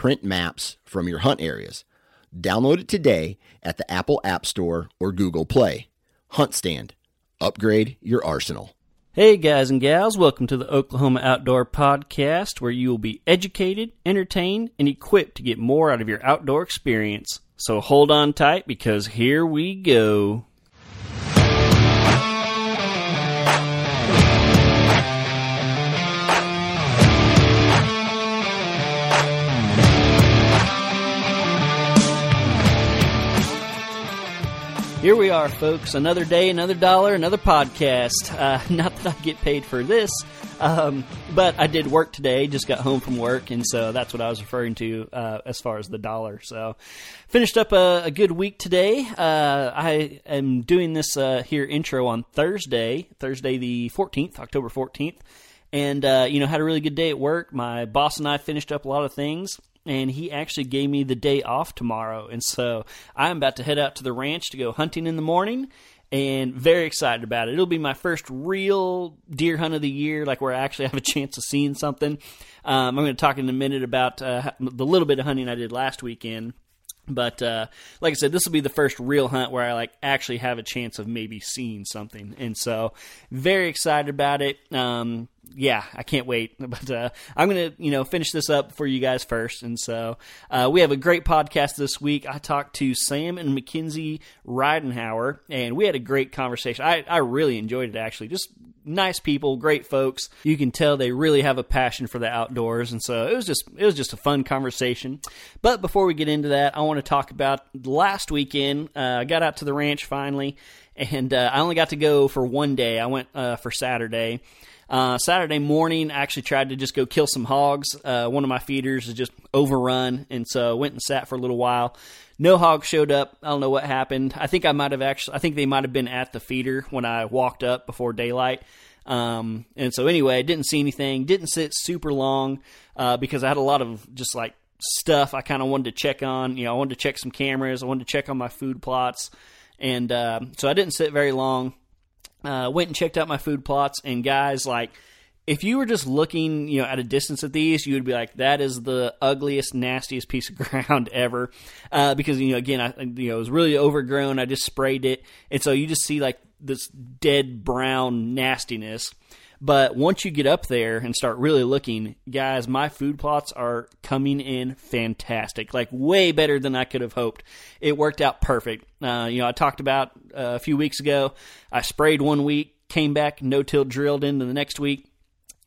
print maps from your hunt areas. Download it today at the Apple App Store or Google Play. Hunt Stand. Upgrade your arsenal. Hey, guys and gals, welcome to the Oklahoma Outdoor Podcast, where you will be educated, entertained, and equipped to get more out of your outdoor experience. So hold on tight because here we go. Here we are, folks. Another day, another dollar, another podcast. Uh, not that I get paid for this, um, but I did work today. Just got home from work, and so that's what I was referring to uh, as far as the dollar. So, finished up a, a good week today. Uh, I am doing this uh, here intro on Thursday, Thursday the fourteenth, October fourteenth, and uh, you know had a really good day at work. My boss and I finished up a lot of things and he actually gave me the day off tomorrow. And so I'm about to head out to the ranch to go hunting in the morning and very excited about it. It'll be my first real deer hunt of the year, like where I actually have a chance of seeing something. Um, I'm going to talk in a minute about uh, the little bit of hunting I did last weekend. But uh, like I said, this will be the first real hunt where I like actually have a chance of maybe seeing something, and so very excited about it. Um, yeah, I can't wait. But uh, I'm gonna, you know, finish this up for you guys first. And so uh, we have a great podcast this week. I talked to Sam and Mackenzie Ridenhour, and we had a great conversation. I, I really enjoyed it actually. Just nice people, great folks. You can tell they really have a passion for the outdoors, and so it was just it was just a fun conversation. But before we get into that, I want to talk about last weekend. Uh, I got out to the ranch finally, and uh, I only got to go for one day. I went uh, for Saturday. Uh, Saturday morning, I actually tried to just go kill some hogs. Uh, one of my feeders is just overrun, and so I went and sat for a little while. No hogs showed up. I don't know what happened. I think I might have actually. I think they might have been at the feeder when I walked up before daylight. Um, and so anyway, I didn't see anything. Didn't sit super long uh, because I had a lot of just like stuff I kind of wanted to check on. You know, I wanted to check some cameras. I wanted to check on my food plots, and uh, so I didn't sit very long. Uh, went and checked out my food plots, and guys, like, if you were just looking, you know, at a distance at these, you would be like, "That is the ugliest, nastiest piece of ground ever," uh, because you know, again, I you know, it was really overgrown. I just sprayed it, and so you just see like this dead brown nastiness. But once you get up there and start really looking, guys, my food plots are coming in fantastic, like way better than I could have hoped. It worked out perfect. Uh, you know, I talked about uh, a few weeks ago. I sprayed one week, came back, no till drilled into the next week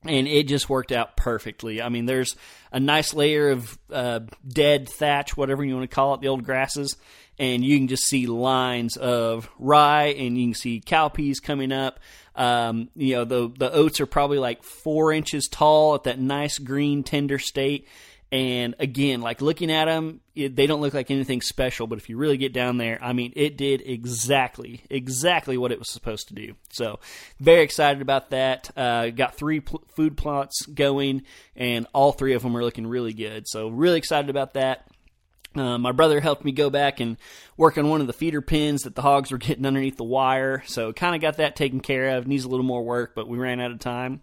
and it just worked out perfectly. I mean, there's a nice layer of uh, dead thatch, whatever you want to call it, the old grasses, and you can just see lines of rye, and you can see cowpeas coming up. Um, you know, the the oats are probably like four inches tall at that nice green tender state. And again, like looking at them, it, they don't look like anything special. But if you really get down there, I mean, it did exactly, exactly what it was supposed to do. So, very excited about that. Uh, got three pl- food plots going, and all three of them are looking really good. So, really excited about that. Uh, my brother helped me go back and work on one of the feeder pins that the hogs were getting underneath the wire. So kind of got that taken care of. Needs a little more work, but we ran out of time.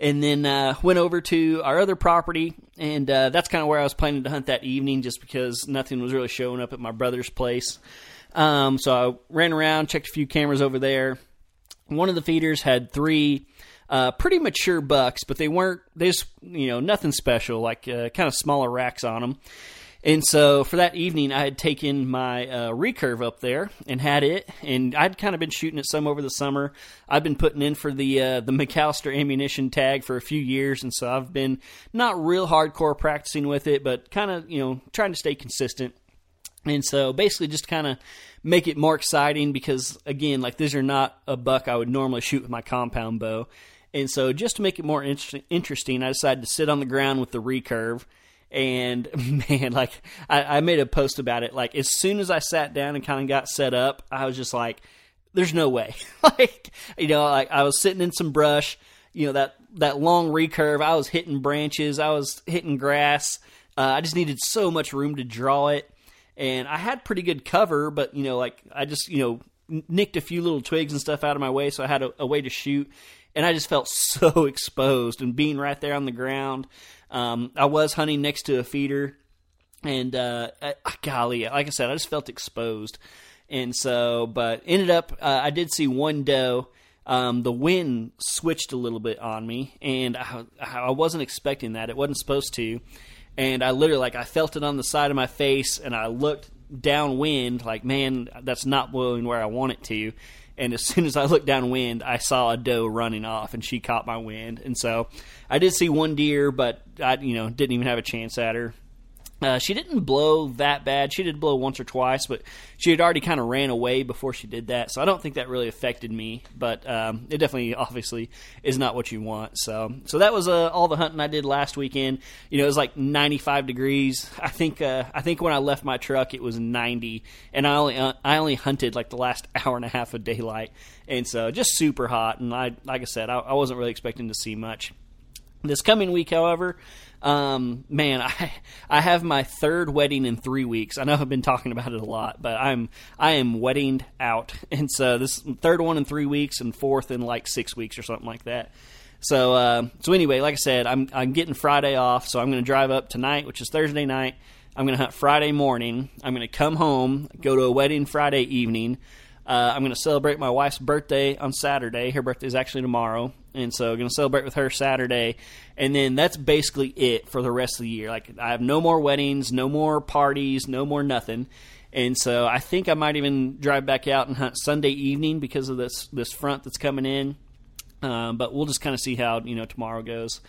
And then uh, went over to our other property, and uh, that's kind of where I was planning to hunt that evening, just because nothing was really showing up at my brother's place. Um, so I ran around, checked a few cameras over there. One of the feeders had three uh, pretty mature bucks, but they weren't. There's you know nothing special, like uh, kind of smaller racks on them. And so for that evening, I had taken my uh, recurve up there and had it, and I'd kind of been shooting it some over the summer. I've been putting in for the uh, the McAlester ammunition tag for a few years, and so I've been not real hardcore practicing with it, but kind of you know trying to stay consistent. And so basically, just kind of make it more exciting because again, like these are not a buck I would normally shoot with my compound bow. And so, just to make it more inter- interesting, I decided to sit on the ground with the recurve and man, like I, I made a post about it. Like as soon as I sat down and kind of got set up, I was just like, "There's no way." like you know, like I was sitting in some brush. You know that that long recurve. I was hitting branches. I was hitting grass. Uh, I just needed so much room to draw it, and I had pretty good cover. But you know, like I just you know nicked a few little twigs and stuff out of my way, so I had a, a way to shoot. And I just felt so exposed, and being right there on the ground, um, I was hunting next to a feeder, and uh, I, golly, like I said, I just felt exposed, and so, but ended up, uh, I did see one doe. Um, the wind switched a little bit on me, and I, I wasn't expecting that. It wasn't supposed to, and I literally like I felt it on the side of my face, and I looked downwind, like man, that's not blowing where I want it to and as soon as I looked downwind, I saw a doe running off, and she caught my wind. And so I did see one deer, but I, you know, didn't even have a chance at her. Uh, she didn't blow that bad. She did blow once or twice, but she had already kind of ran away before she did that. So I don't think that really affected me. But um, it definitely, obviously, is not what you want. So, so that was uh, all the hunting I did last weekend. You know, it was like 95 degrees. I think, uh, I think when I left my truck, it was 90, and I only, uh, I only hunted like the last hour and a half of daylight, and so just super hot. And I, like I said, I, I wasn't really expecting to see much. This coming week, however, um, man, I I have my third wedding in three weeks. I know I've been talking about it a lot, but I'm I am wedding out, and so this third one in three weeks, and fourth in like six weeks or something like that. So uh, so anyway, like I said, I'm I'm getting Friday off, so I'm going to drive up tonight, which is Thursday night. I'm going to hunt Friday morning. I'm going to come home, go to a wedding Friday evening. Uh, I'm going to celebrate my wife's birthday on Saturday. Her birthday is actually tomorrow, and so I'm going to celebrate with her Saturday, and then that's basically it for the rest of the year. Like I have no more weddings, no more parties, no more nothing. And so I think I might even drive back out and hunt Sunday evening because of this this front that's coming in. Um, but we'll just kind of see how you know tomorrow goes.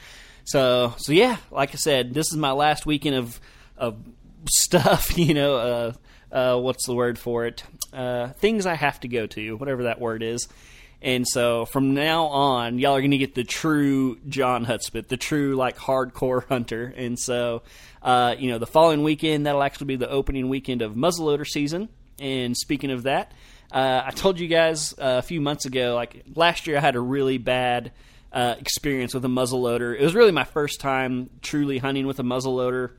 So so yeah, like I said, this is my last weekend of of stuff. You know, uh, uh, what's the word for it? Uh, things I have to go to, whatever that word is. And so from now on, y'all are going to get the true John Hudspeth, the true like hardcore hunter. And so, uh, you know, the following weekend that'll actually be the opening weekend of muzzleloader season. And speaking of that, uh, I told you guys uh, a few months ago, like last year, I had a really bad uh, experience with a muzzleloader. It was really my first time truly hunting with a muzzleloader.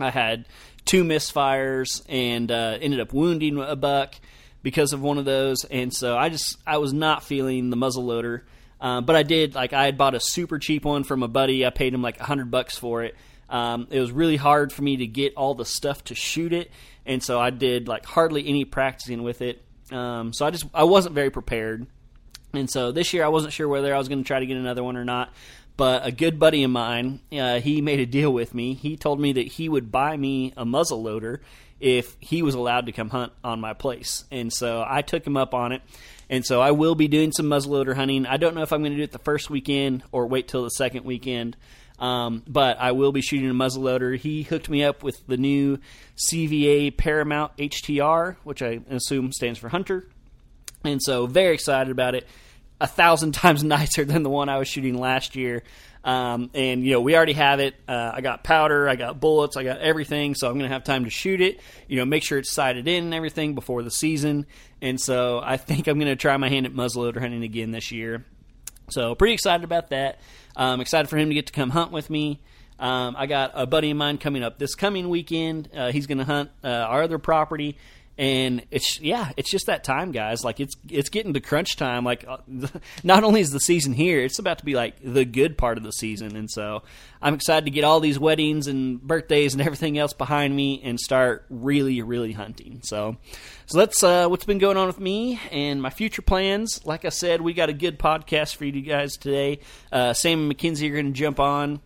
I had two misfires and uh, ended up wounding a buck because of one of those, and so I just I was not feeling the muzzle loader. Um, but I did like I had bought a super cheap one from a buddy. I paid him like a hundred bucks for it. Um, it was really hard for me to get all the stuff to shoot it, and so I did like hardly any practicing with it. Um, so I just I wasn't very prepared, and so this year I wasn't sure whether I was going to try to get another one or not. But a good buddy of mine, uh, he made a deal with me. He told me that he would buy me a muzzle loader if he was allowed to come hunt on my place. And so I took him up on it. And so I will be doing some muzzleloader hunting. I don't know if I'm going to do it the first weekend or wait till the second weekend. Um, but I will be shooting a muzzleloader. He hooked me up with the new CVA Paramount HTR, which I assume stands for Hunter. And so very excited about it. A thousand times nicer than the one I was shooting last year. Um, and you know, we already have it. Uh, I got powder, I got bullets, I got everything. So I'm going to have time to shoot it. You know, make sure it's sighted in and everything before the season. And so I think I'm going to try my hand at muzzleloader hunting again this year. So pretty excited about that. Um, excited for him to get to come hunt with me. Um, I got a buddy of mine coming up this coming weekend. Uh, he's going to hunt uh, our other property, and it's yeah, it's just that time, guys. Like it's it's getting to crunch time. Like uh, not only is the season here, it's about to be like the good part of the season, and so I'm excited to get all these weddings and birthdays and everything else behind me and start really, really hunting. So, so that's uh, what's been going on with me and my future plans. Like I said, we got a good podcast for you guys today. Uh, Sam and Mackenzie are going to jump on.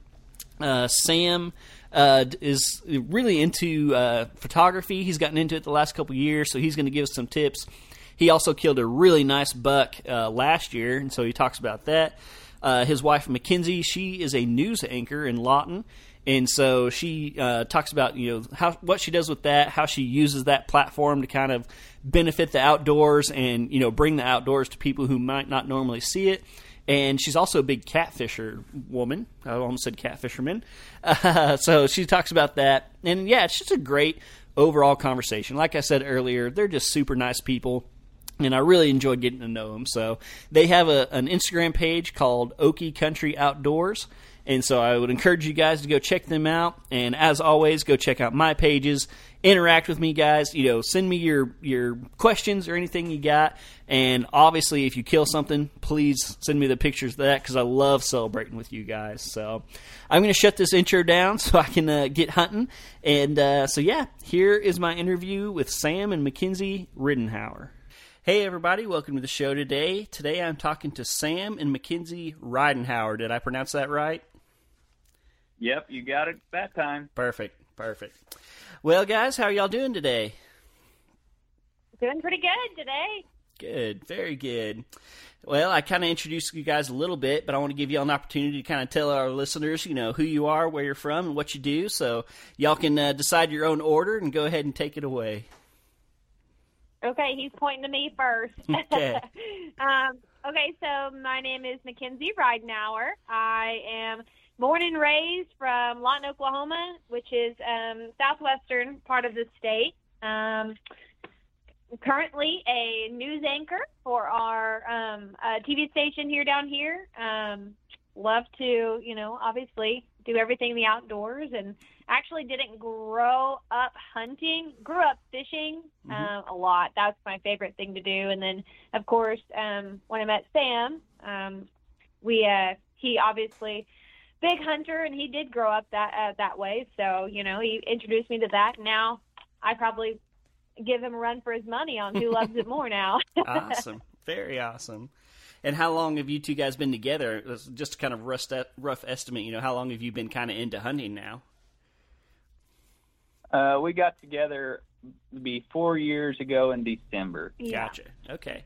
Uh, Sam uh, is really into uh, photography. He's gotten into it the last couple years, so he's going to give us some tips. He also killed a really nice buck uh, last year, and so he talks about that. Uh, his wife Mackenzie, she is a news anchor in Lawton, and so she uh, talks about you know how what she does with that, how she uses that platform to kind of benefit the outdoors and you know bring the outdoors to people who might not normally see it and she's also a big catfisher woman. I almost said catfisherman. Uh, so she talks about that, and yeah, it's just a great overall conversation. Like I said earlier, they're just super nice people. And I really enjoyed getting to know them. So they have a, an Instagram page called Okie Country Outdoors. And so I would encourage you guys to go check them out. And as always, go check out my pages interact with me, guys. You know, send me your your questions or anything you got. And obviously, if you kill something, please send me the pictures of that because I love celebrating with you guys. So I'm going to shut this intro down so I can uh, get hunting. And uh, so yeah, here is my interview with Sam and Mackenzie Ridenhour. Hey everybody, welcome to the show today. Today I'm talking to Sam and Mackenzie Ridenhour. Did I pronounce that right? Yep, you got it that time. Perfect, perfect. Well, guys, how are y'all doing today? Doing pretty good today. Good, very good. Well, I kind of introduced you guys a little bit, but I want to give you all an opportunity to kind of tell our listeners, you know, who you are, where you're from, and what you do. So y'all can uh, decide your own order and go ahead and take it away. Okay, he's pointing to me first. Okay. um, okay, so my name is Mackenzie Ridenhour. I am born and raised from Lawton, Oklahoma, which is um, southwestern part of the state. Um, currently a news anchor for our um, uh, TV station here down here. Um, love to, you know, obviously do everything in the outdoors and actually didn't grow up hunting grew up fishing mm-hmm. uh, a lot that's my favorite thing to do and then of course um when i met sam um we uh he obviously big hunter, and he did grow up that uh, that way. So you know, he introduced me to that. Now I probably give him a run for his money on who loves it more now. awesome, very awesome. And how long have you two guys been together? Just kind of rough, rough estimate. You know, how long have you been kind of into hunting now? Uh, we got together be four years ago in December. Yeah. Gotcha. Okay.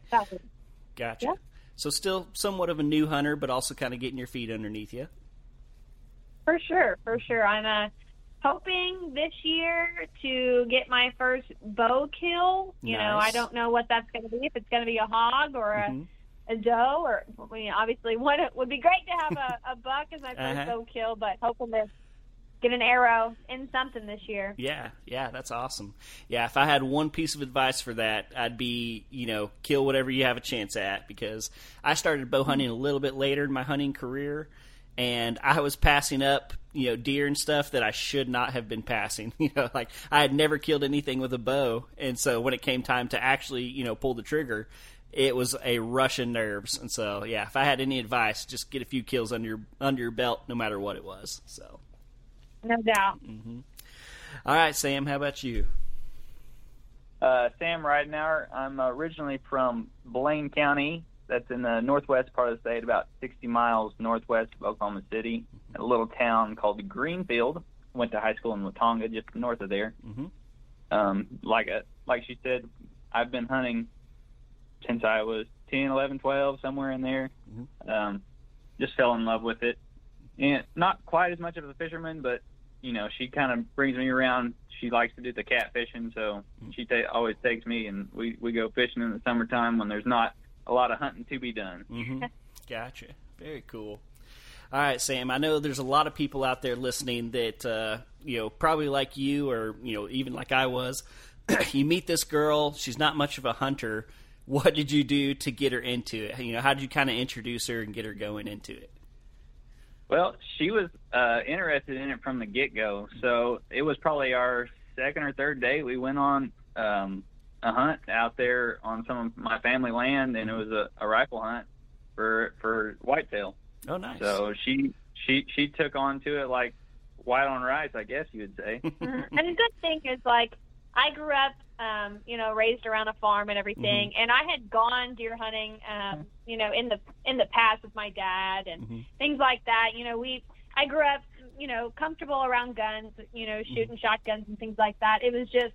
Gotcha. Yeah. So still somewhat of a new hunter, but also kind of getting your feet underneath you. For sure, for sure. I'm uh, hoping this year to get my first bow kill. You nice. know, I don't know what that's going to be. If it's going to be a hog or a, mm-hmm. a doe, or I mean, obviously, one it would be great to have a, a buck as my 1st uh-huh. bow kill. But hoping to get an arrow in something this year. Yeah, yeah, that's awesome. Yeah, if I had one piece of advice for that, I'd be, you know, kill whatever you have a chance at because I started bow hunting a little bit later in my hunting career and I was passing up, you know, deer and stuff that I should not have been passing. You know, like I had never killed anything with a bow, and so when it came time to actually, you know, pull the trigger, it was a rush of nerves. And so, yeah, if I had any advice, just get a few kills under your under your belt, no matter what it was. So, no doubt. Mm-hmm. All right, Sam, how about you? Uh, Sam Ridenhour. I'm originally from Blaine County, that's in the northwest part of the state, about 60 miles northwest of Oklahoma City, a little town called Greenfield. Went to high school in Watonga, just north of there. Mm-hmm. Um, like a, like she said, I've been hunting since I was 10, 11, 12, somewhere in there. Mm-hmm. Um, just fell in love with it, and not quite as much of a fisherman, but you know, she kind of brings me around. She likes to do the cat fishing, so mm-hmm. she ta- always takes me, and we we go fishing in the summertime when there's not a lot of hunting to be done. Mm-hmm. Gotcha. Very cool. All right, Sam. I know there's a lot of people out there listening that uh, you know probably like you, or you know even like I was. you meet this girl. She's not much of a hunter. What did you do to get her into it? You know, how did you kind of introduce her and get her going into it? Well, she was uh, interested in it from the get go. So it was probably our second or third day. We went on um, a hunt out there on some of my family land, and it was a, a rifle hunt for for whitetail. Oh, nice. So she she she took on to it like white on rice, I guess you would say. And the good thing is, like, I grew up, um, you know, raised around a farm and everything, and I had gone deer hunting, um, you know, in the in the past with my dad and Mhm. things like that. You know, we I grew up, you know, comfortable around guns, you know, shooting shotguns and things like that. It was just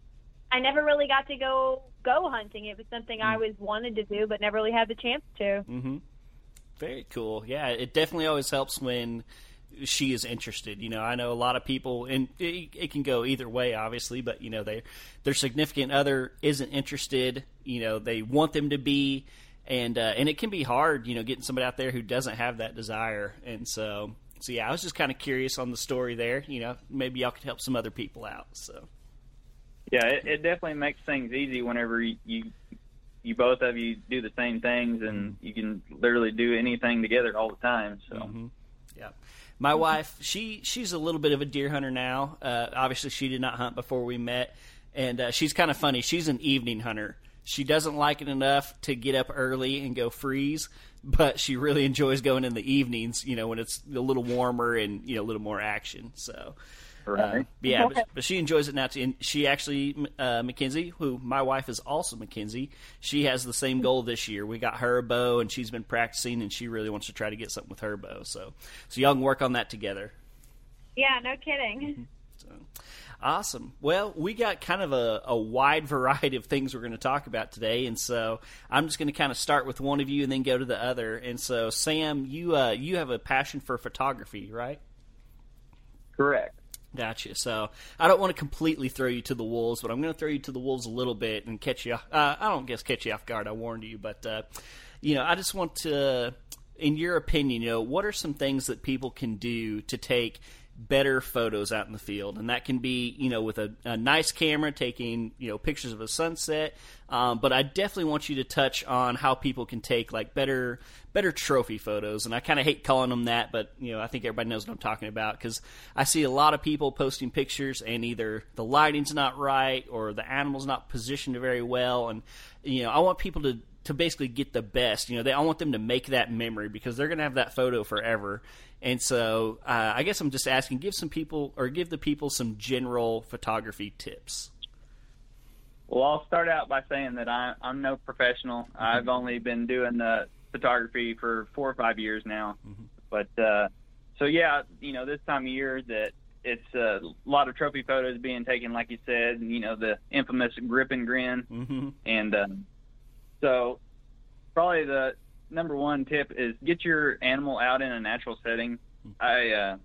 I never really got to go go hunting. It was something I always wanted to do, but never really had the chance to. Mm-hmm. Very cool. Yeah, it definitely always helps when she is interested. You know, I know a lot of people, and it, it can go either way, obviously. But you know, they their significant other isn't interested. You know, they want them to be, and uh, and it can be hard. You know, getting somebody out there who doesn't have that desire. And so, so yeah, I was just kind of curious on the story there. You know, maybe y'all could help some other people out. So. Yeah, it, it definitely makes things easy whenever you, you you both of you do the same things and you can literally do anything together all the time. So Mhm. Yeah, my wife she she's a little bit of a deer hunter now. Uh, obviously, she did not hunt before we met, and uh, she's kind of funny. She's an evening hunter. She doesn't like it enough to get up early and go freeze, but she really enjoys going in the evenings. You know, when it's a little warmer and you know a little more action. So. Uh, right. yeah, but, but she enjoys it now too. And she actually, uh, Mackenzie, who my wife is also Mackenzie, she has the same goal this year. We got her a bow, and she's been practicing, and she really wants to try to get something with her bow. So, so y'all can work on that together. Yeah, no kidding. So, awesome. Well, we got kind of a, a wide variety of things we're going to talk about today, and so I'm just going to kind of start with one of you and then go to the other. And so, Sam, you uh, you have a passion for photography, right? correct. Gotcha. So I don't want to completely throw you to the wolves, but I'm going to throw you to the wolves a little bit and catch you. Uh, I don't guess catch you off guard. I warned you, but uh, you know, I just want to, in your opinion, you know, what are some things that people can do to take better photos out in the field, and that can be, you know, with a, a nice camera taking, you know, pictures of a sunset. Um, but I definitely want you to touch on how people can take like better, better trophy photos. And I kind of hate calling them that, but you know, I think everybody knows what I'm talking about because I see a lot of people posting pictures, and either the lighting's not right or the animal's not positioned very well, and you know, I want people to to basically get the best. You know, they I want them to make that memory because they're going to have that photo forever. And so, uh, I guess I'm just asking, give some people or give the people some general photography tips. Well, I'll start out by saying that I, I'm no professional. I've only been doing the photography for four or five years now. But uh, so yeah, you know, this time of year that it's a lot of trophy photos being taken, like you said, and you know the infamous grip and grin. Mm-hmm. And um, so, probably the number one tip is get your animal out in a natural setting. I, uh,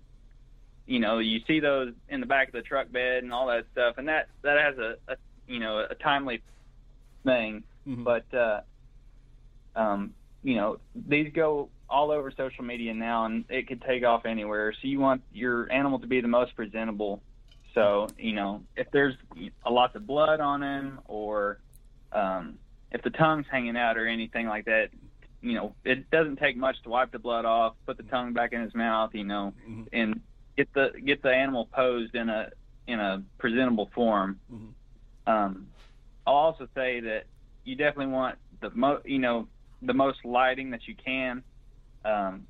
you know, you see those in the back of the truck bed and all that stuff, and that that has a, a you know a timely thing. Mhm. But uh, um, you know, these go all over social media now, and it could take off anywhere. So you want your animal to be the most presentable. So you know, if there's a lot of blood on him, or um, if the tongue's hanging out, or anything like that, you know, it doesn't take much to wipe the blood off, put the tongue back in his mouth, you know, Mhm. and get the get the animal posed in a in a presentable form. Mhm. Um, I'll also say that you definitely want the mo you know the most lighting that you can. Um,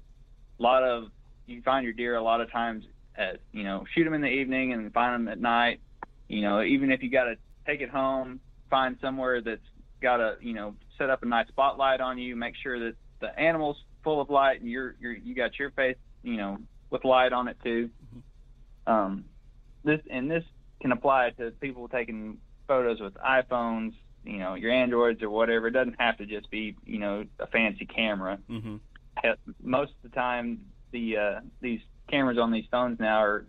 a lot of you find your deer a lot of times at you know shoot them in the evening and find them at night. You know even if you got to take it home, find somewhere that's got a you know set up a nice spotlight on you. Make sure that the animal's full of light and you're you're you got your face you know with light on it too. Um, this and this can apply to people taking photos with iPhones, you know, your Androids or whatever. It doesn't have to just be, you know, a fancy camera. Mm-hmm. Most of the time, the uh, these cameras on these phones now are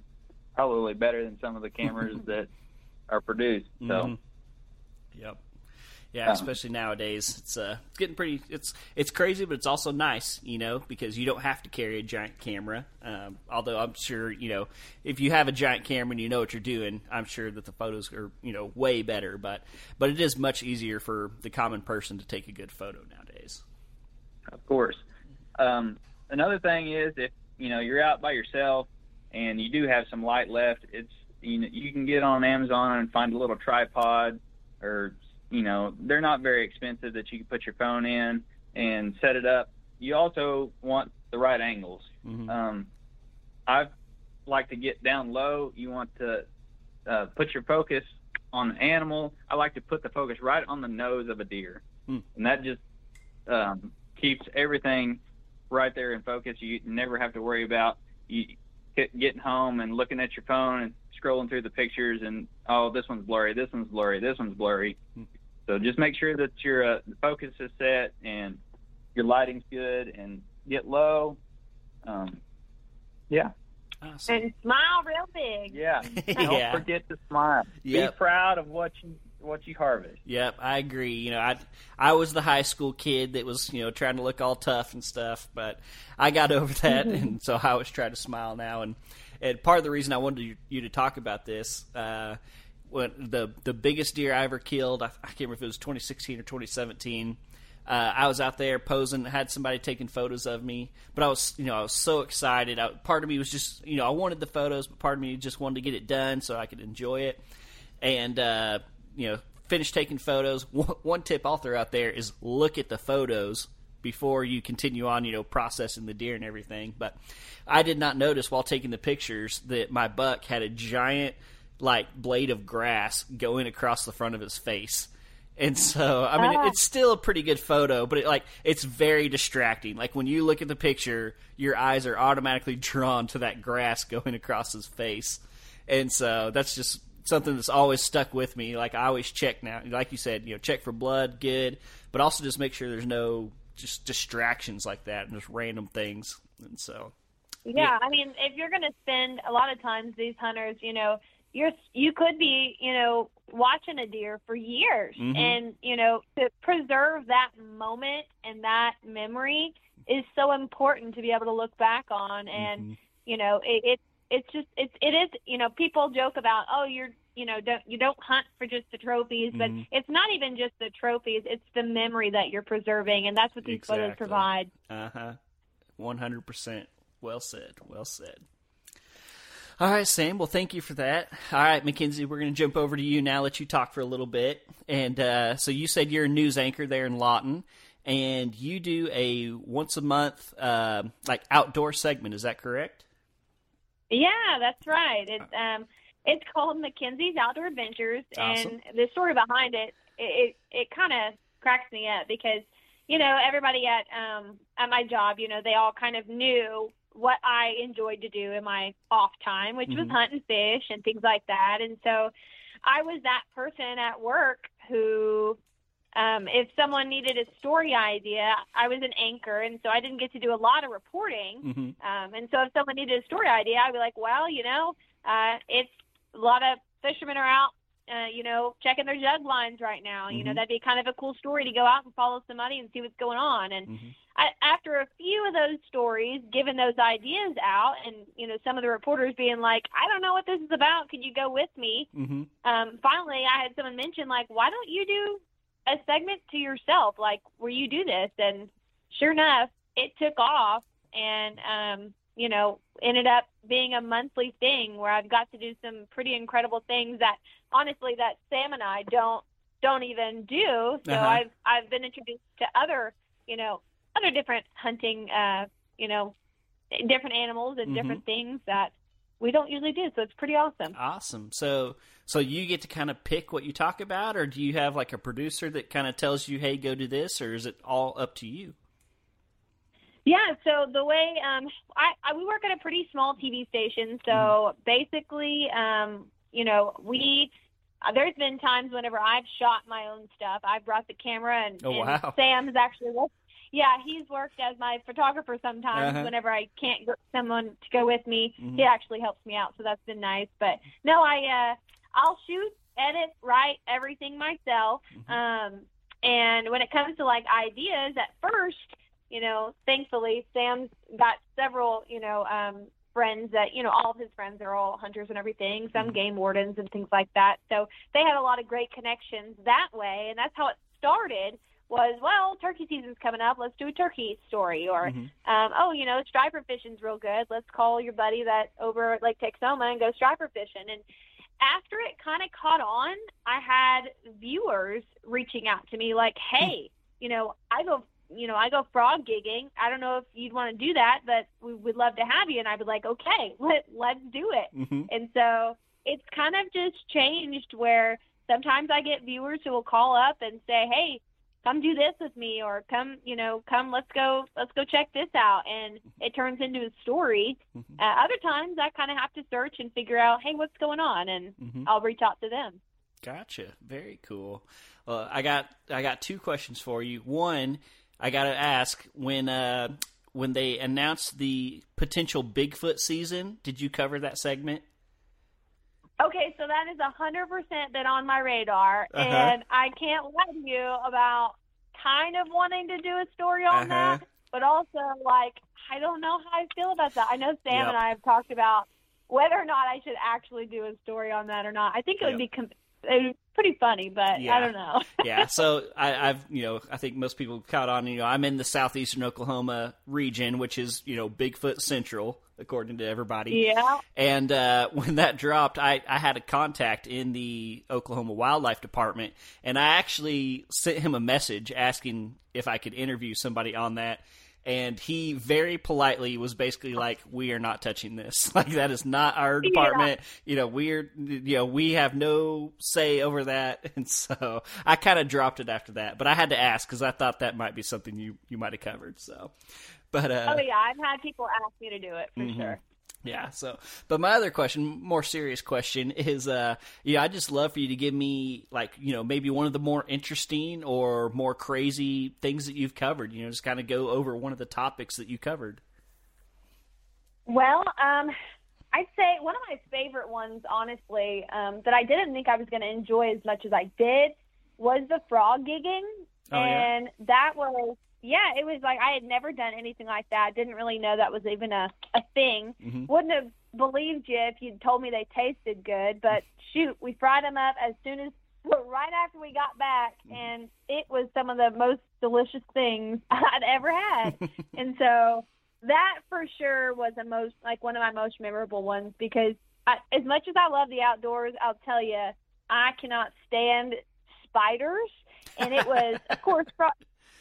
probably better than some of the cameras that are produced. So, Mhm. Yep. Yeah, Um, especially nowadays, it's uh, it's getting pretty. It's it's crazy, but it's also nice, you know, because you don't have to carry a giant camera. Um, although I'm sure, you know, if you have a giant camera and you know what you're doing, I'm sure that the photos are, you know, way better. But but it is much easier for the common person to take a good photo nowadays. of course. Um, another thing is if you know you're out by yourself and you do have some light left, it's you know you can get on Amazon and find a little tripod or you know they're not very expensive that you can put your phone in and set it up. You also want the right angles. Mhm. Um, I like to get down low. You want to uh, put your focus on the animal. I like to put the focus right on the nose of a deer, Hmm. and that just um, keeps everything right there in focus. You never have to worry about you getting home and looking at your phone and scrolling through the pictures and oh this one's blurry, this one's blurry, this one's blurry. Hmm. So just make sure that your uh, focus is set and your lighting's good and get low. Um, yeah, Awesome. And smile real big. yeah. Don't Yeah. forget to smile. Yep. Be proud of what you what you harvest. Yep, I agree. You know, I I was the high school kid that was you know trying to look all tough and stuff, but I got over that, and so I always try to smile now. And and part of the reason I wanted you, you to talk about this, uh, when the the biggest deer I ever killed, I, I can't remember if it was 2016 or 2017. Uh, I was out there posing, had somebody taking photos of me, but I was, you know, I was so excited. I, part of me was just, you know, I wanted the photos, but part of me just wanted to get it done so I could enjoy it. And uh, you know, finish taking photos. One, one tip I'll throw out there is look at the photos before you continue on, you know, processing the deer and everything. But I did not notice while taking the pictures that my buck had a giant like blade of grass going across the front of his face. And so, I mean, Ah. it's still a pretty good photo, but it, like it's very distracting. Like when you look at the picture, your eyes are automatically drawn to that grass going across his face, and so that's just something that's always stuck with me. Like I always check now, like you said, you know, check for blood, good, but also just make sure there's no just distractions like that and just random things. And so, Yeah, I mean, if you're going to spend a lot of times these hunters, you know, you're you could be, you know, watching a deer for years, Mhm. and you know, to preserve that moment and that memory is so important to be able to look back on, and Mhm. you know, it, it it's just it's it is you know people joke about oh you're you know don't you don't hunt for just the trophies but Mhm. it's not even just the trophies it's the memory that you're preserving and that's what these photos provide Uh huh. One hundred percent. Well said. Well said. All right, Sam. Well, thank you for that. All right, Mackenzie, we're going to jump over to you now. Let you talk for a little bit. And uh, so you said you're a news anchor there in Lawton, and you do a once a month uh, like outdoor segment. Is that correct? Yeah, that's right. It's um, it's called Mackenzie's Outdoor Adventures, Awesome. and the story behind it, it it, it kind of cracks me up because you know everybody at um at my job, you know, they all kind of knew what I enjoyed to do in my off time, which was Mhm. hunt and fish and things like that, and so I was that person at work who. Um, if someone needed a story idea, I was an anchor, and so I didn't get to do a lot of reporting. Mm-hmm. Um, and so if someone needed a story idea, I'd be like, well, you know, uh, it's a lot of fishermen are out, uh, you know, checking their jug lines right now. You know, Mhm. that'd be kind of a cool story to go out and follow somebody and see what's going on. And Mm-hmm. I, after a few of those stories, giving those ideas out, and you know, some of the reporters being like, I don't know what this is about. Could you go with me? Mm-hmm. um, finally, I had someone mention like, why don't you do a segment to yourself, like where you do this? And sure enough, it took off, and um, you know, ended up being a monthly thing where I've got to do some pretty incredible things that honestly that Sam and I don't don't even do. So Uh-huh. I've I've been introduced to other you know other different hunting uh, you know different animals and Mhm. different things that we don't usually do. So it's pretty awesome. Awesome. So, so you get to kind of pick what you talk about, or do you have like a producer that kind of tells you, "Hey, go do this," or is it all up to you? Yeah, so the way um, I, I we work at a pretty small TV station, so basically, um, you know, we uh, there's been times whenever I've shot my own stuff, I've brought the camera, and, Oh, and wow. Sam's actually worked. Yeah, he's worked as my photographer sometimes. Uh-huh. Whenever I can't get someone to go with me, Mhm. he actually helps me out, so that's been nice. But no, I uh, I'll shoot, edit, write everything myself. Mm-hmm. Um, and when it comes to like ideas, at first, you know, thankfully Sam's got several, you know, um, friends that, you know, all of his friends are all hunters and everything, some Mhm. game wardens and things like that. So they had a lot of great connections that way, and that's how it started. was, well, turkey season's coming up. Let's do a turkey story. Or, Mm-hmm. um, oh, you know, striper fishing's real good. Let's call your buddy that over at Lake Texoma and go striper fishing. And after it kind of caught on, I had viewers reaching out to me like, hey, you know, I go, you know, I go frog gigging. I don't know if you'd want to do that, but we would love to have you. And I'd be like, okay, let, let's do it. Mm-hmm. And so it's kind of just changed where sometimes I get viewers who will call up and say, "Hey, come do this with me," or "Come, you know, come, let's go, let's go check this out," and it turns into a story. Mhm. Uh, other times I kind of have to search and figure out, "Hey, what's going on?" and Mhm. I'll reach out to them. Gotcha. Very cool. Well, I got I got two questions for you. One, I got to ask when uh, when they announced the potential Bigfoot season, did you cover that segment? Okay, so that is a hundred percent been on my radar, Uh-huh. and I can't lie to you about kind of wanting to do a story on Uh-huh. that, but also like I don't know how I feel about that. I know Sam Yep. and I have talked about whether or not I should actually do a story on that or not. I think it would Yep. be com- it be pretty funny, but Yeah. I don't know. yeah, so I, I've you know I think most people caught on. You know, I'm in the southeastern Oklahoma region, which is you know Bigfoot Central, according to everybody. yeah. And uh, when that dropped, I, I had a contact in the Oklahoma Wildlife Department, and I actually sent him a message asking if I could interview somebody on that. And he very politely was basically like, "We are not touching this. Like that is not our department. You know, we're you know we have no say over that." And so I kind of dropped it after that. But I had to ask because I thought that might be something you you might have covered. So, but uh, Oh yeah, I've had people ask me to do it for Mm-hmm. sure. Yeah. So, but my other question, more serious question, is, uh, yeah, I'd just love for you to give me, like, you know, maybe one of the more interesting or more crazy things that you've covered. You know, just kind of go over one of the topics that you covered. Well, um, I'd say one of my favorite ones, honestly, um, that I didn't think I was going to enjoy as much as I did, was the frog gigging, Oh, yeah? and that was yeah, it was like I had never done anything like that. Didn't really know that was even a a thing. Mhm. Wouldn't have believed you if you'd told me they tasted good. But shoot, we fried them up as soon as right after we got back, and it was some of the most delicious things I'd ever had. and so that for sure was the most like one of my most memorable ones because I, as much as I love the outdoors, I'll tell you I cannot stand spiders, and it was of course frog,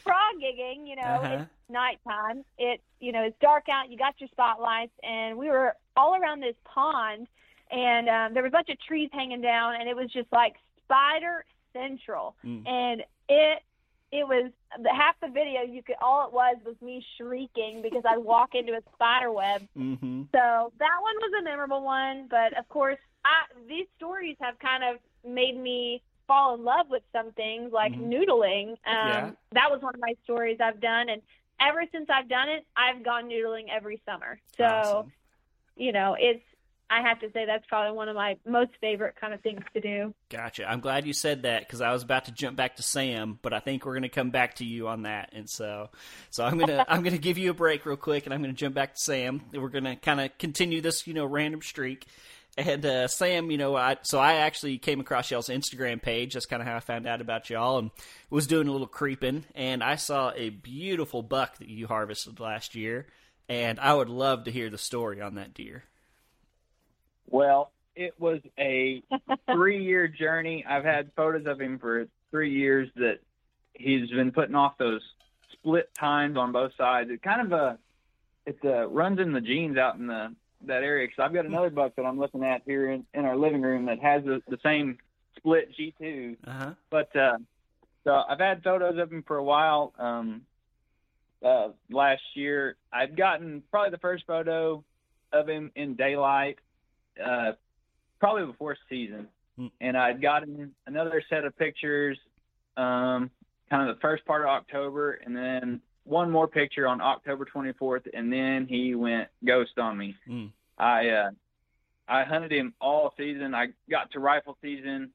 frog gigging. You know, Uh-huh. it's nighttime. It's you know it's dark out. You got your spotlights, and we were all around this pond, and um, there was a bunch of trees hanging down, and it was just like spider central, Mm. and it it was the half the video you could all it was was me shrieking because I'd walk into a spider web. Mm-hmm. So that one was a memorable one, but of course, I, these stories have kind of made me fall in love with some things like Mhm. noodling. Um, Yeah. That was one of my stories I've done, and ever since I've done it, I've gone noodling every summer. So Awesome. you know, it's I have to say that's probably one of my most favorite kind of things to do. Gotcha. I'm glad you said that because I was about to jump back to Sam, but I think we're going to come back to you on that. And so, so I'm gonna I'm gonna give you a break real quick, and I'm gonna jump back to Sam. We're gonna kind of continue this, you know, random streak. And uh, Sam, you know, I so I actually came across y'all's Instagram page. That's kind of how I found out about y'all, and was doing a little creeping, and I saw a beautiful buck that you harvested last year, and I would love to hear the story on that deer. Well, it was a three year journey. I've had photos of him for three years that he's been putting off those split tines on both sides. It kind of a it uh, runs in the genes out in the that area. Because I've got another buck that I'm looking at here in, in our living room that has the, the same split G2. Uh huh. But uh, so I've had photos of him for a while. Um, uh, last year, I'd gotten probably the first photo of him in daylight, uh, probably before season, Hmm. and I'd gotten another set of pictures, um, kind of the first part of October, and then one more picture on October 24th, and then he went ghost on me. Mm. I uh, I hunted him all season. I got to rifle season,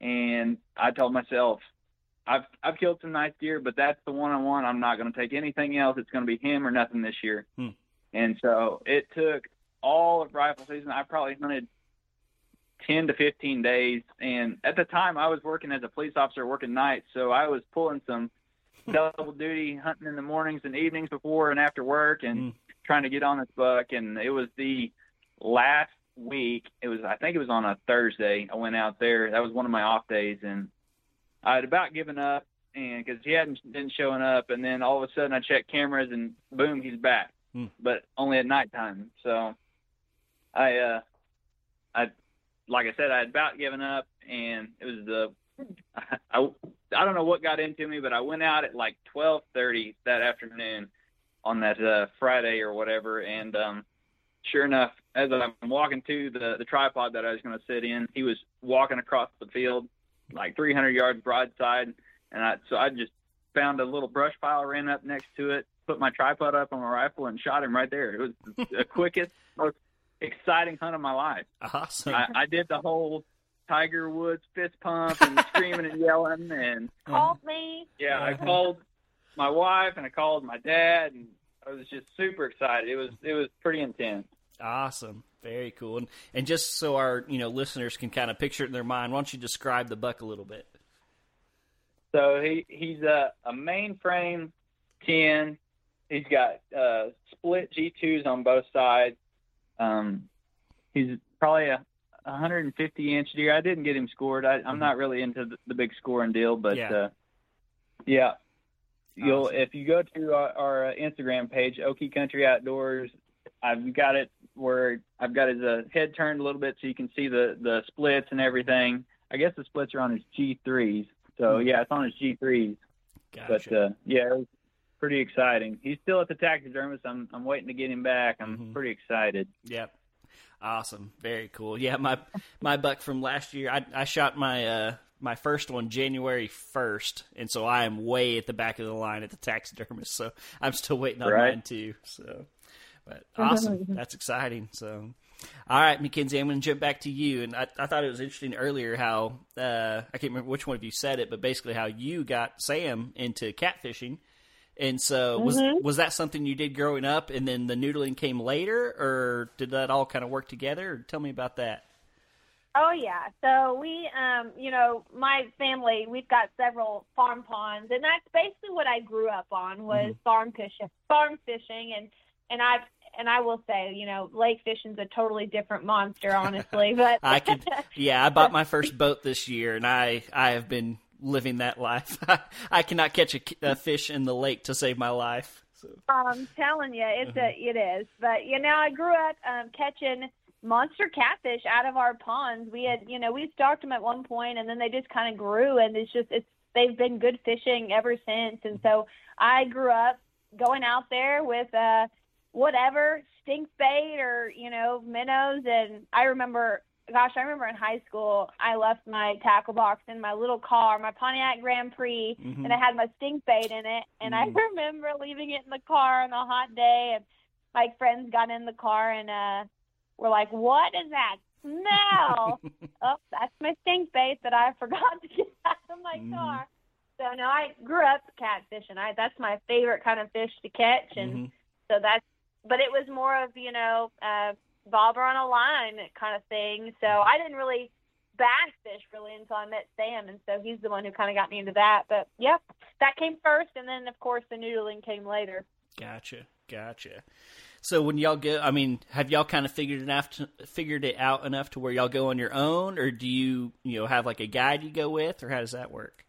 and I told myself, I've I've killed some nice deer, but that's the one I want. I'm not going to take anything else. It's going to be him or nothing this year. Hmm. And so it took all of rifle season. I probably hunted ten to fifteen days, and at the time I was working as a police officer, working nights, so I was pulling some double duty hunting in the mornings and evenings before and after work, and mm. trying to get on this buck. And it was the last week. It was I think it was on a Thursday. I went out there. That was one of my off days, and I had about given up, and because he hadn't been showing up, and then all of a sudden I checked cameras, and boom, he's back, mm. but only at nighttime. So I, uh, I, like I said, I had about given up, and it was the I, I don't know what got into me, but I went out at like 12:30 that afternoon on that uh, Friday or whatever, and um, sure enough, as I'm walking to the the tripod that I was going to sit in, he was walking across the field like 300 yards broadside, and I so I just found a little brush pile, ran up next to it, put my tripod up on my rifle, and shot him right there. It was the quickest, most exciting hunt of my life. Awesome. I, I did the whole Tiger Woods fist pump and screaming and yelling and called me. Yeah, I called my wife and I called my dad and I was just super excited. It was it was pretty intense. Awesome. Very cool. And, and just so our you know listeners can kind of picture it in their mind, why don't you describe the buck a little bit? So he he's a, a mainframe ten. He's got uh, split G2s on both sides. Um, he's probably a 150 inch deer. I didn't get him scored. I, am mm-hmm. not really into the, the, big scoring deal, but yeah, uh, yeah. You'll awesome. if you go to our, our, uh, Instagram page, Okie Country Outdoors. I've got it where I've got his uh, head turned a little bit so you can see the the splits and everything. I guess the splits are on his G3s. So mm-hmm. yeah, it's on his G3s. Gotcha. But uh, yeah, it was pretty exciting. He's still at the taxidermist. I'm I'm waiting to get him back. I'm mm-hmm. pretty excited. Yep. Awesome, very cool. Yeah, my my buck from last year, I I shot my uh my first one January first, and so I am way at the back of the line at the taxidermist. So I'm still waiting on right. mine too. So, but awesome, that's exciting. So, all right, Mackenzie, I'm going to jump back to you. And I, I thought it was interesting earlier how uh, I can't remember which one of you said it, but basically how you got Sam into catfishing and so was mm-hmm. was that something you did growing up, and then the noodling came later, or did that all kind of work together? Tell me about that. Oh yeah. So we, um, you know, my family, we've got several farm ponds, and that's basically what I grew up on was mm-hmm. farm fishing, farm fishing, and and I've and I will say, you know, lake fishing's a totally different monster, honestly. But I could, yeah, I bought my first boat this year, and I I have been living that life. I cannot catch a, a, fish in the lake to save my life. So. I'm telling you, it's uh-huh. a it is. But you know, I grew up um, catching monster catfish out of our ponds. We had, you know, we stocked them at one point, and then they just kind of grew, and it's just it's they've been good fishing ever since. And so I grew up going out there with uh whatever stink bait or you know minnows, and I remember gosh, I remember in high school, I left my tackle box in my little car, my Pontiac Grand Prix, mm-hmm. and I had my stink bait in it. And mm-hmm. I remember leaving it in the car on a hot day, and my friends got in the car and uh, were like, "What is that smell?" oh, that's my stink bait that I forgot to get out of my mm-hmm. car. So no, I grew up catfishing. I that's my favorite kind of fish to catch, and mm-hmm. so that's. But it was more of you know. Uh, bobber on a line kind of thing. So mm-hmm. I didn't really bass fish really until I met Sam, and so he's the one who kind of got me into that. But yep, that came first, and then of course the noodling came later. Gotcha, gotcha. So when y'all go, I mean, have y'all kind of figured it out, to, figured it out enough to where y'all go on your own, or do you, you know, have like a guide you go with, or how does that work?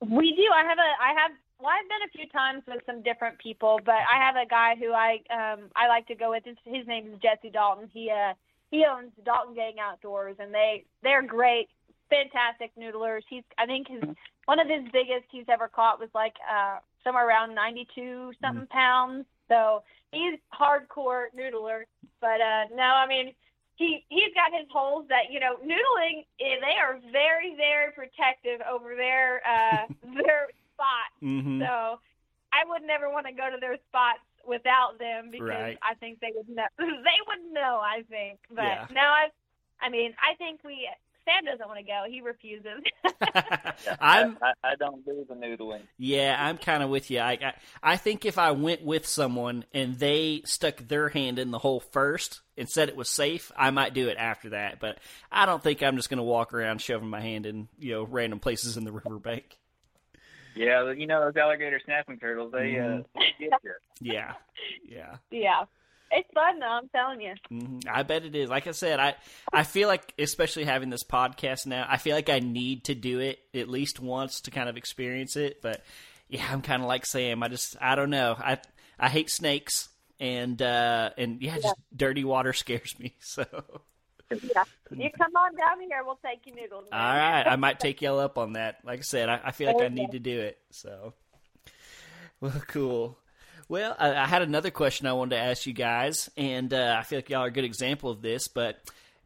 We do. I have a, I have well, I've been a few times with some different people, but I have a guy who I um I like to go with. His, his name is Jesse Dalton. He uh he owns Dalton Gang Outdoors, and they they're great, fantastic noodlers. He's I think his one of his biggest he's ever caught was like uh somewhere around 92 something mm-hmm. pounds. So he's hardcore noodler. But uh no, I mean he he's got his holes that you know noodling. Eh, they are very very protective over their uh their spot. Mm-hmm. So I would never want to go to their spots without them because right. I think they would know. they would know. I think, but yeah. no, I. I mean, I think we. Sam doesn't want to go. He refuses. I'm. I, I, don't do the noodling. Yeah, I'm kind of with you. I, I I think if I went with someone and they stuck their hand in the hole first and said it was safe, I might do it after that. But I don't think I'm just going to walk around shoving my hand in you know random places in the riverbank. Yeah, you know those alligator snapping turtles. They uh, they get you. Yeah, yeah. Yeah. It's fun though, I'm telling you. hmm I bet it is. Like I said, I I feel like, especially having this podcast now, I feel like I need to do it at least once to kind of experience it. But yeah, I'm kind of like Sam. I just I don't know. I I hate snakes and uh and yeah, just dirty water scares me. So Yeah. You come on down here, we'll take you noodles. all right, I might take y'all up on that. Like I said, I, I feel like I need to do it. So well, cool. Well, I, I had another question I wanted to ask you guys, and uh, I feel like y'all are a good example of this. But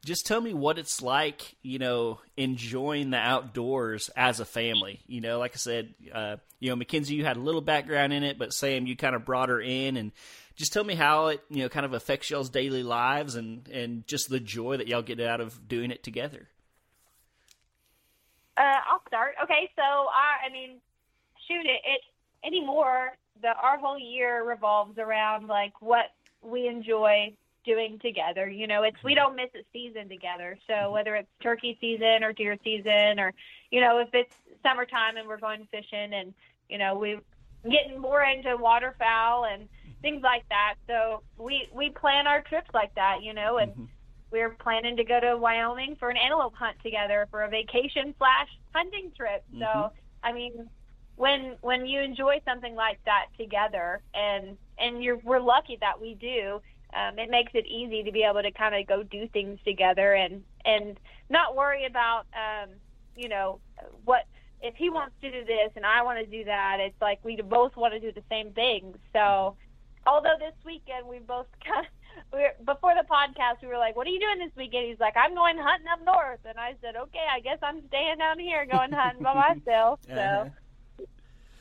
just tell me what it's like, you know, enjoying the outdoors as a family. You know, like I said, uh, you know, Mackenzie, you had a little background in it, but Sam, you kind of brought her in, and just tell me how it, you know, kind of affects y'all's daily lives, and and just the joy that y'all get out of doing it together. Uh, I'll start. Okay, so I, I mean, shoot it. It anymore. The our whole year revolves around like what we enjoy doing together. You know, it's we don't miss a season together. So whether it's turkey season or deer season, or you know, if it's summertime and we're going fishing, and you know, we're getting more into waterfowl and things like that. So we we plan our trips like that. You know, and we're planning to go to Wyoming for an antelope hunt together for a vacation slash hunting trip. So I mean, when when you enjoy something like that together, and and you're we're lucky that we do. Um, it makes it easy to be able to kind of go do things together and and not worry about um, you know what if he wants to do this and I want to do that. It's like we both want to do the same thing. So although this weekend we both kind of we were, before the podcast we were like, "What are you doing this weekend?" He's like, "I'm going hunting up north," and I said, "Okay, I guess I'm staying down here going hunting by myself." So Uh-huh.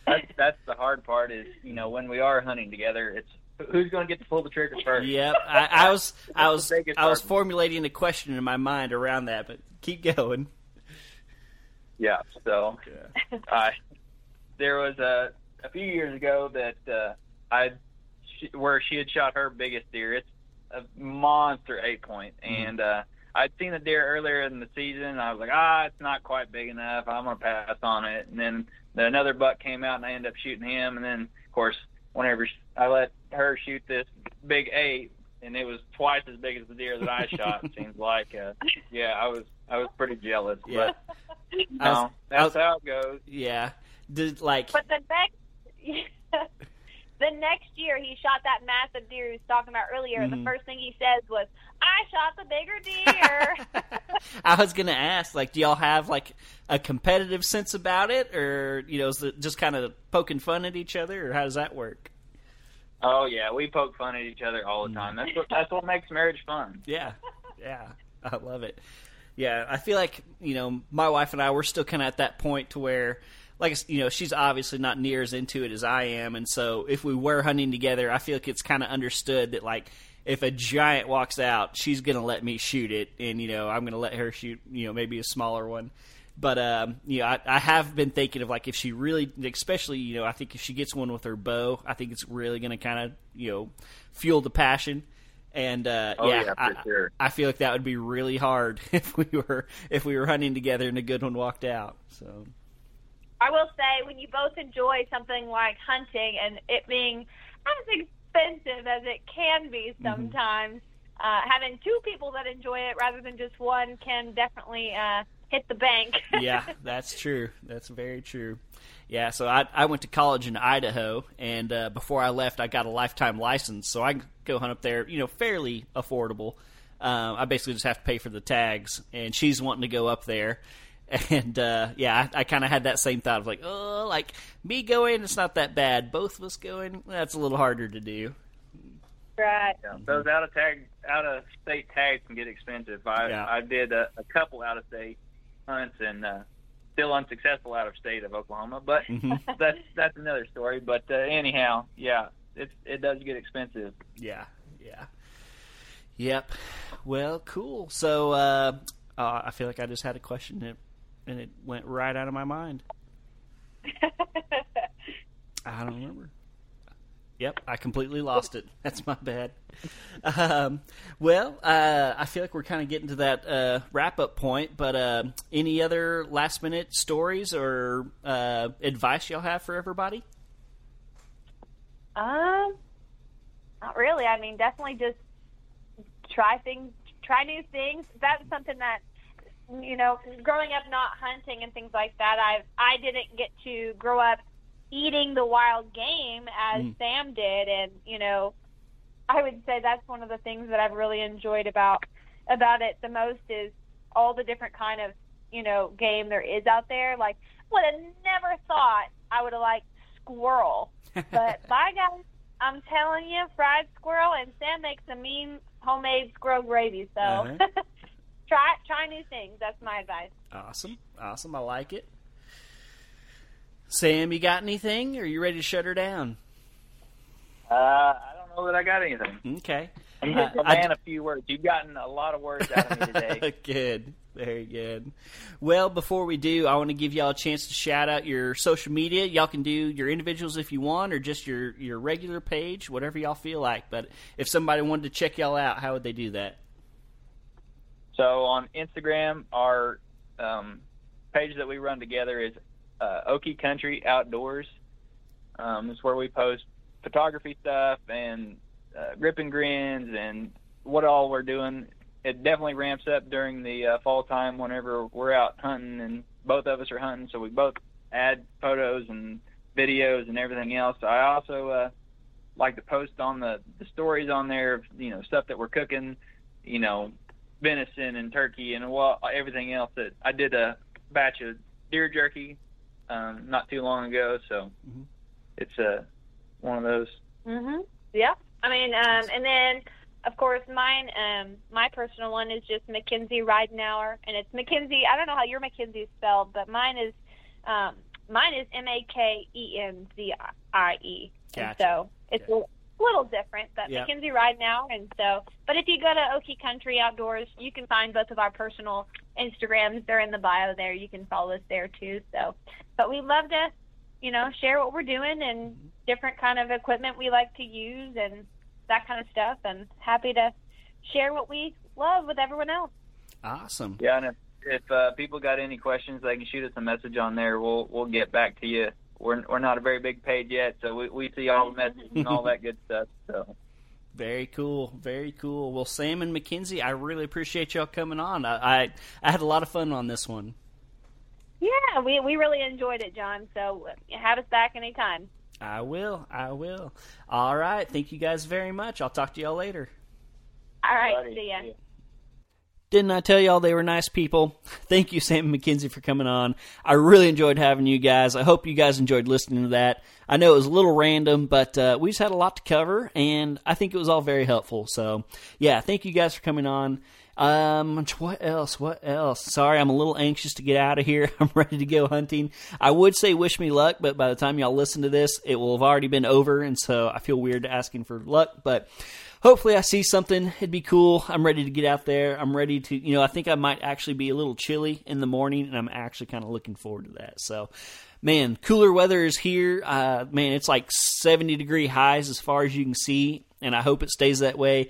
That's that's the hard part. Is you know when we are hunting together, it's who's going to get to pull the trigger first. Yep, I, I was I was the biggest I was formulating a question in my mind around that, but keep going. Yeah. So Yeah. uh, there was a a few years ago that uh, I she, where she had shot her biggest deer. It's a monster eight point. point, and uh, I'd seen the deer earlier in the season. And I was like, ah, it's not quite big enough. I'm gonna pass on it. And then the, another buck came out, and I ended up shooting him. And then of course, whenever sh- I let her shoot this big eight. And it was twice as big as the deer that I shot. It seems like, uh, yeah, I was I was pretty jealous. Yeah. But you I was- know, I that's was- how it goes. Yeah. Did like But the next, the next year he shot that massive deer he was talking about earlier. and Mhm. The first thing he says was, "I shot the bigger deer." I was gonna ask, like, do y'all have like a competitive sense about it, or you know, is it just kind of poking fun at each other, or how does that work? Oh yeah, we poke fun at each other all the Mm-hmm. time. That's what that's what makes marriage fun. Yeah, yeah, I love it. Yeah, I feel like you know my wife and I we're still kind of at that point to where, like you know, she's obviously not near as into it as I am, and so if we were hunting together, I feel like it's kind of understood that like if a giant walks out, she's gonna let me shoot it, and you know I'm gonna let her shoot you know maybe a smaller one. But um, you know, I, I have been thinking of like if she really, especially you know, I think if she gets one with her bow, I think it's really going to kind of you know fuel the passion. And uh, Oh, yeah, yeah, I, sure. I feel like that would be really hard if we were if we were hunting together and a good one walked out. So I will say, when you both enjoy something like hunting and it being as expensive as it can be sometimes, uh, having two people that enjoy it rather than just one can definitely uh, hit the bank. yeah, that's true. That's very true. Yeah, so I I went to college in Idaho, and uh, before I left, I got a lifetime license, so I can go hunt up there. You know, fairly affordable. Um, I basically just have to pay for the tags, and she's wanting to go up there. And uh, yeah, I, I kind of had that same thought of like, oh, like me going, it's not that bad. Both of us going, that's a little harder to do. right. Yeah, those out of tag out of state tags can get expensive. I Yeah. I did a, a couple out of state hunts and uh, still unsuccessful out of state of Oklahoma, but Mhm. that's that's another story. But uh, anyhow, yeah, it it does get expensive. Yeah, yeah, yep. Well, cool. So uh, uh, I feel like I just had a question and it, and it went right out of my mind. I don't remember. Yep, I completely lost it. That's my bad. Um, well, uh, I feel like we're kind of getting to that uh, wrap up point, but uh, any other last minute stories or uh, advice y'all have for everybody? Um, not really. I mean, definitely just try things, try new things. That's something that you know, growing up not hunting and things like that. I I didn't get to grow up eating the wild game as mm. Sam did, and you know, I would say that's one of the things that I've really enjoyed about about it the most is all the different kind of you know game there is out there. Like, would have never thought I would have liked squirrel, but by God, I'm telling you, fried squirrel, and Sam makes a mean homemade squirrel gravy. So uh-huh. Try try new things. That's my advice. Awesome, awesome. I like it. Sam, you got anything? Or are you ready to shut her down? Uh, I don't know that I got anything. Okay. I'm just uh, a man a few words. You've gotten a lot of words out of me today. good. Very good. Well, before we do, I want to give y'all a chance to shout out your social media. Y'all can do your individuals if you want, or just your your regular page, whatever y'all feel like. But if somebody wanted to check y'all out, how would they do that? So on Instagram, our um, page that we run together is uh, Okie Country Outdoors. Um, it's where we post photography stuff and uh, grip and grins and what all we're doing. It definitely ramps up during the uh, fall time whenever we're out hunting and both of us are hunting, so we both add photos and videos and everything else. I also uh, like to post on the, the stories on there of you know stuff that we're cooking, you know, venison and turkey and well everything else. That I did a batch of deer jerky um, not too long ago, so mm-hmm. it's uh, one of those. Mhm. Yeah. I mean, um, and then of course mine, um, my personal one is just Mackenzie Ridenour, and it's Mackenzie. I don't know how your Mackenzie is spelled, but mine is um, mine is M A K E N Z I E. Gotcha. So it's yeah. A little different, but yep. Mackenzie now, and so. But if you go to Okie Country Outdoors, you can find both of our personal Instagrams. They're in the bio there. You can follow us there too. So, but we love to, you know, share what we're doing and different kind of equipment we like to use and that kind of stuff. And happy to share what we love with everyone else. Awesome. Yeah, and if, if uh, people got any questions, they can shoot us a message on there. We'll we'll get back to you. We're we're not a very big page yet, so we we see all the messages and all that good stuff. So. Very cool, very cool. Well, Sam and Mackenzie, I really appreciate y'all coming on. I, I, I had a lot of fun on this one. Yeah, we we really enjoyed it, John. So have us back anytime. I will. I will. All right. Thank you guys very much. I'll talk to y'all later. All right. See ya. Didn't I tell y'all they were nice people? Thank you, Sam and Mackenzie, for coming on. I really enjoyed having you guys. I hope you guys enjoyed listening to that. I know it was a little random, but uh, we just had a lot to cover, and I think it was all very helpful. So, yeah, thank you guys for coming on. Um, what else? What else? Sorry, I'm a little anxious to get out of here. I'm ready to go hunting. I would say wish me luck, but by the time y'all listen to this, it will have already been over, and so I feel weird asking for luck, but hopefully I see something. It'd be cool. I'm ready to get out there. I'm ready to, you know, I think I might actually be a little chilly in the morning, and I'm actually kind of looking forward to that. So, man, cooler weather is here. Uh, man, it's like 70 degree highs as far as you can see, and I hope it stays that way.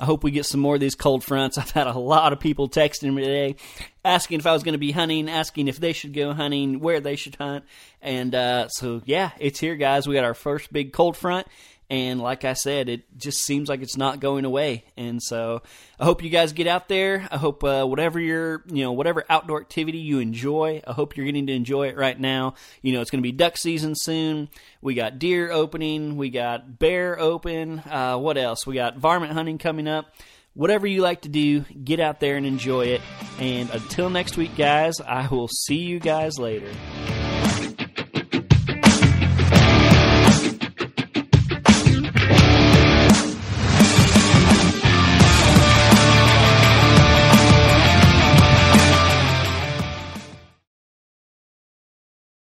I hope we get some more of these cold fronts. I've had a lot of people texting me today asking if I was going to be hunting, asking if they should go hunting, where they should hunt. And uh, so, yeah, it's here, guys. We got our first big cold front, and like I said, it just seems like it's not going away. And so I hope you guys get out there. I hope uh, whatever your, you know, whatever outdoor activity you enjoy, I hope you're getting to enjoy it right now. You know, it's going to be duck season soon. We got deer opening. We got bear open. Uh, what else? We got varmint hunting coming up. Whatever you like to do, get out there and enjoy it. And until next week, guys, I will see you guys later.